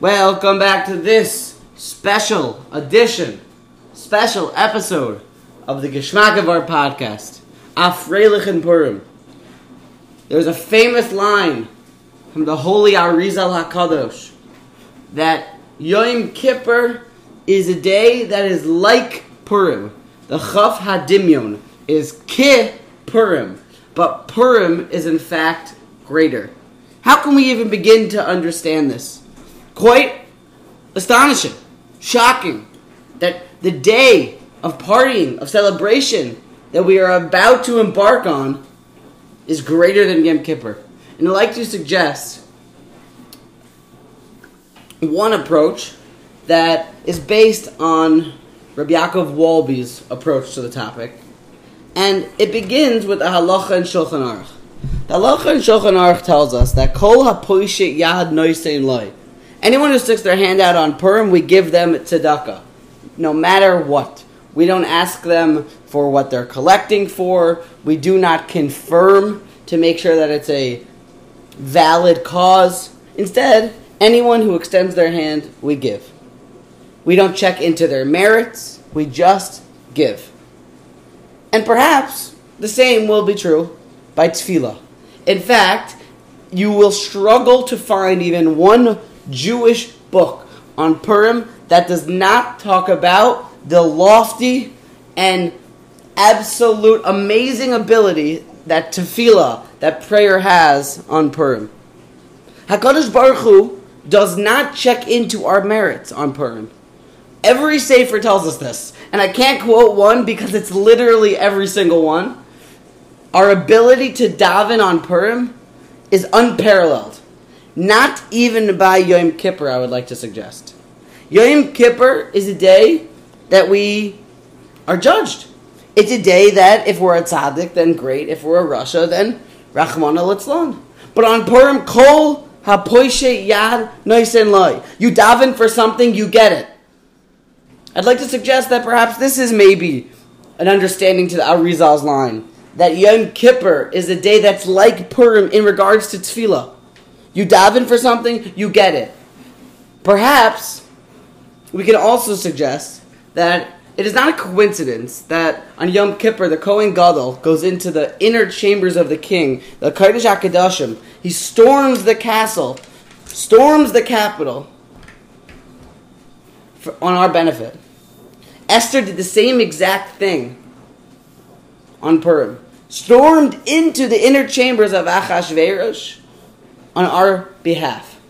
Welcome back to this special edition, special episode of the Geschmack of our podcast, Afreilich and Purim. There's a famous line from the holy Arizal HaKadosh that Yom Kippur is a day that is like Purim. The Chaf Hadimyon is Ki Purim, but Purim is in fact greater. How can we even begin to understand this? Quite astonishing, shocking that the day of partying, of celebration that we are about to embark on is greater than Yom Kippur. And I'd like to suggest one approach that is based on Rabbi Yaakov Wolbe's approach to the topic. And it begins with the halacha and Shulchan Aruch. The halacha and Shulchan Aruch tells us that kol hapoishet yad noisein loy. Anyone who sticks their hand out on Purim, we give them tzedakah, no matter what. We don't ask them for what they're collecting for. We do not confirm to make sure that it's a valid cause. Instead, anyone who extends their hand, we give. We don't check into their merits, we just give. And perhaps the same will be true by tefillah. In fact, you will struggle to find even one Jewish book on Purim that does not talk about the lofty and absolute amazing ability that tefillah, that prayer has on Purim. Hakadosh Baruch Hu does not check into our merits on Purim. Every Sefer tells us this, and I can't quote one because it's literally every single one. Our ability to daven on Purim is unparalleled. Not even by Yom Kippur, I would like to suggest. Yom Kippur is a day that we are judged. It's a day that if we're a tzaddik, then great. If we're a rasha, then Rachmana litzlan. But on Purim, kol hapoishe yad noisen loy. You daven for something, you get it. I'd like to suggest that perhaps this is maybe an understanding to the Arizal's line that Yom Kippur is a day that's like Purim in regards to tefillah. You daven for something, you get it. Perhaps we can also suggest that it is not a coincidence that on Yom Kippur the Kohen Gadol goes into the inner chambers of the king, the Kodesh HaKadoshim. He storms the castle, storms the capital for, on our benefit. Esther did the same exact thing on Purim. Stormed into the inner chambers of Achashverosh on our behalf.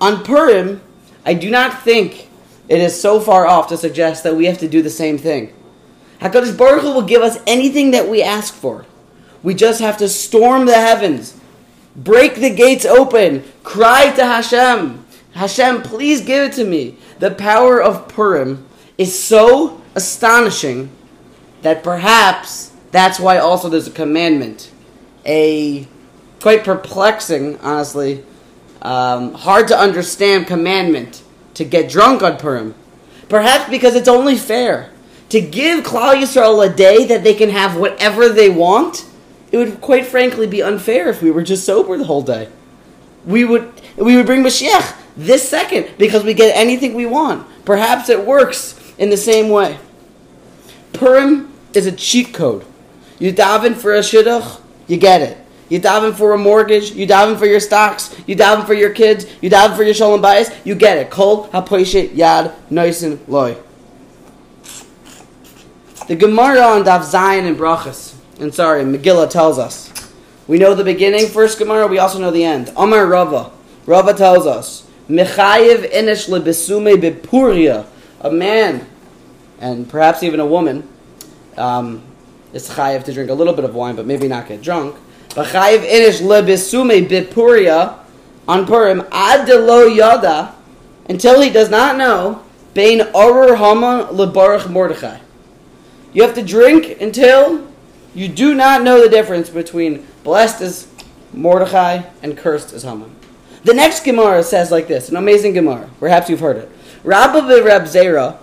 On Purim, I do not think it is so far off to suggest that we have to do the same thing. HaKadosh Baruch Hu will give us anything that we ask for. We just have to storm the heavens, break the gates open, cry to Hashem. Hashem, please give it to me. The power of Purim is so astonishing that perhaps that's why also there's a commandment, a quite perplexing, honestly, um, hard to understand commandment to get drunk on Purim. Perhaps because it's only fair to give Klal Yisrael a day that they can have whatever they want. It would quite frankly be unfair if we were just sober the whole day. We would we would bring Mashiach this second because we get anything we want. Perhaps it works in the same way. Purim is a cheat code. You daven for a shidduch, you get it. You daven for a mortgage, you daven for your stocks, you daven for your kids, you daven for your shalom bias, you get it. Kol hapoishe yad noisin loy. The Gemara on Daf Zayin and Brachas, and sorry, Megillah tells us. We know the beginning, first Gemara, we also know the end. Amar Rava. Rava tells us, Mechayev enish lebesume bepuria. A man, and perhaps even a woman, um, is chayev to drink a little bit of wine, but maybe not get drunk. V'chayiv inish lebesume bepuria on Purim ad lo yada until he does not know bein orur haman lebaruch Mordechai. You have to drink until you do not know the difference between blessed as Mordechai and cursed as Haman. The next Gemara says like this, an amazing Gemara. Perhaps you've heard it. Rabba Reb Zera,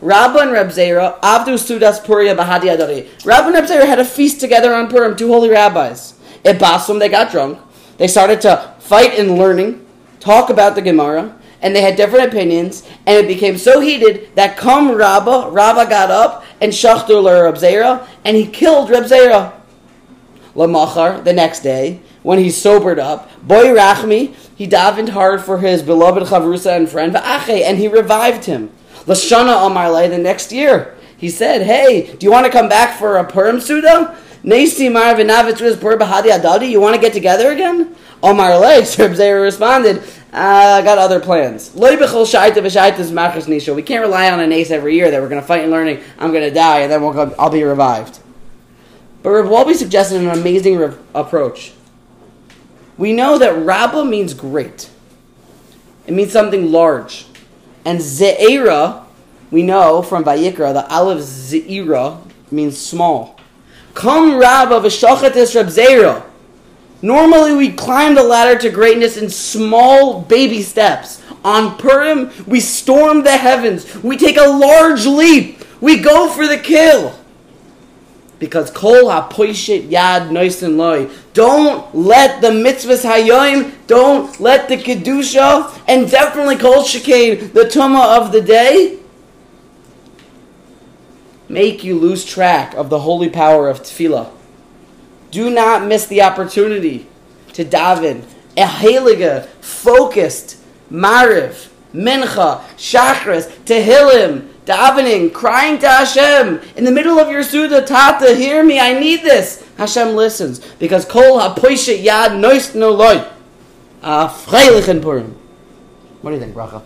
Rabba and Reb Zera, Avdu Sudas Puria Bahadi Adari. Rabba and Reb Zera had a feast together on Purim, two holy rabbis. At Basum, they got drunk. They started to fight in learning, talk about the Gemara, and they had different opinions, and it became so heated that come Rabba, Rabba got up and shachtur Reb Zera, and he killed Reb Zera. Lamachar, the next day, when he sobered up, Boy Rachmi, he davened hard for his beloved Chavrusa and friend, Va'ache, and he revived him. Lashana Amarle, the next year, he said, Hey, do you want to come back for a Purim Suda? Adadi, you want to get together again? Omar Reb Zera responded, uh, I got other plans. We can't rely on a nes every year that we're going to fight and learning. I'm going to die, and then we'll go, I'll be revived. But Rav Wolbe suggested an amazing re- approach. We know that Rabbah means great. It means something large. And Ze'era, we know from Vayikra, the Aleph Ze'era means small. Come Rabbah v'shochatis Rab Ze'era. Normally, we climb the ladder to greatness in small baby steps. On Purim, we storm the heavens. We take a large leap. We go for the kill. Because kol ha-poishet yad noisin loy. Don't let the mitzvahs hayoim, don't let the kedusha, and definitely kol shekain, the tuma of the day, make you lose track of the holy power of tefillah. Do not miss the opportunity to daven a heilige, focused mariv, mincha, shachris, tehillim, davening, crying to Hashem in the middle of your Suda Tata, hear me, I need this. Hashem listens because kol ha-poishet yad nois no loy. Ah, Freilich in Purim. What do you think, Bracha?